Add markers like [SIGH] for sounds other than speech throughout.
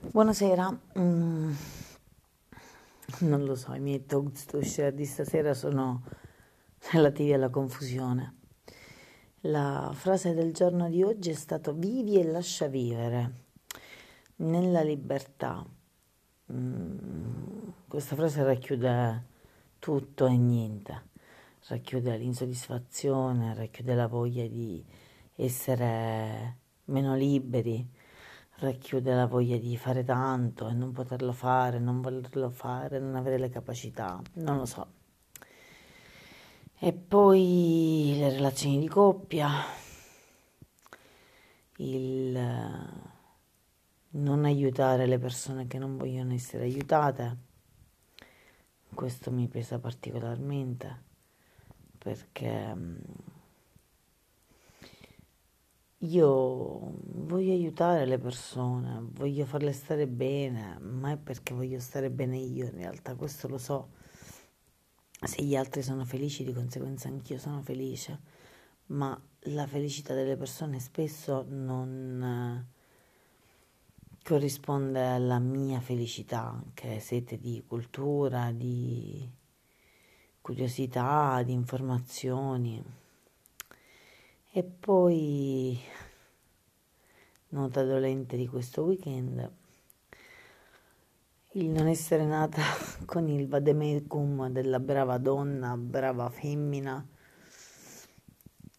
Buonasera, mm, non lo so, i miei talk di stasera sono relativi alla confusione. La frase del giorno di oggi è stata vivi e lascia vivere nella libertà. Mm, questa frase racchiude tutto e niente, racchiude l'insoddisfazione, racchiude la voglia di essere meno liberi racchiude la voglia di fare tanto e non poterlo fare, non volerlo fare, non avere le capacità, non lo so. E poi le relazioni di coppia, il non aiutare le persone che non vogliono essere aiutate. Questo mi pesa particolarmente perché io voglio aiutare le persone, voglio farle stare bene, ma è perché voglio stare bene io in realtà, questo lo so. Se gli altri sono felici, di conseguenza anch'io sono felice, ma la felicità delle persone spesso non eh, corrisponde alla mia felicità, che è sete di cultura, di curiosità, di informazioni. E poi, nota dolente di questo weekend, il non essere nata [LAUGHS] con il vademecum della brava donna, brava femmina,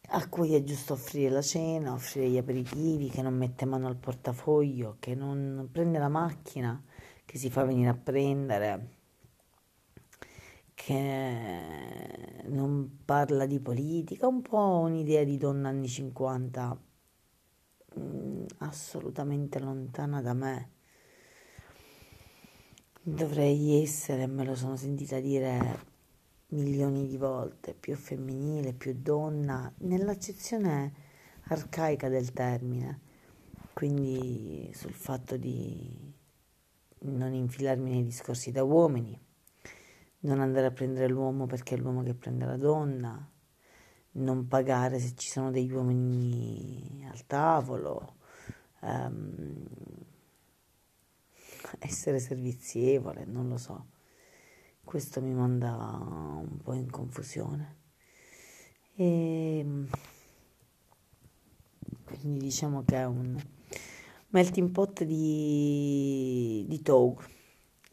a cui è giusto offrire la cena, offrire gli aperitivi, che non mette mano al portafoglio, che non prende la macchina, che si fa venire a prendere che non parla di politica, un po' un'idea di donna anni 50 mm, assolutamente lontana da me. Dovrei essere, me lo sono sentita dire milioni di volte, più femminile, più donna, nell'accezione arcaica del termine, quindi sul fatto di non infilarmi nei discorsi da uomini non andare a prendere l'uomo perché è l'uomo che prende la donna, non pagare se ci sono degli uomini al tavolo, um, essere servizievole, non lo so. Questo mi manda un po' in confusione. E quindi diciamo che è un melting pot di, di Togo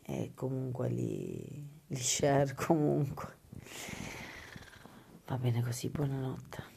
e comunque li li share comunque. Va bene così, buonanotte.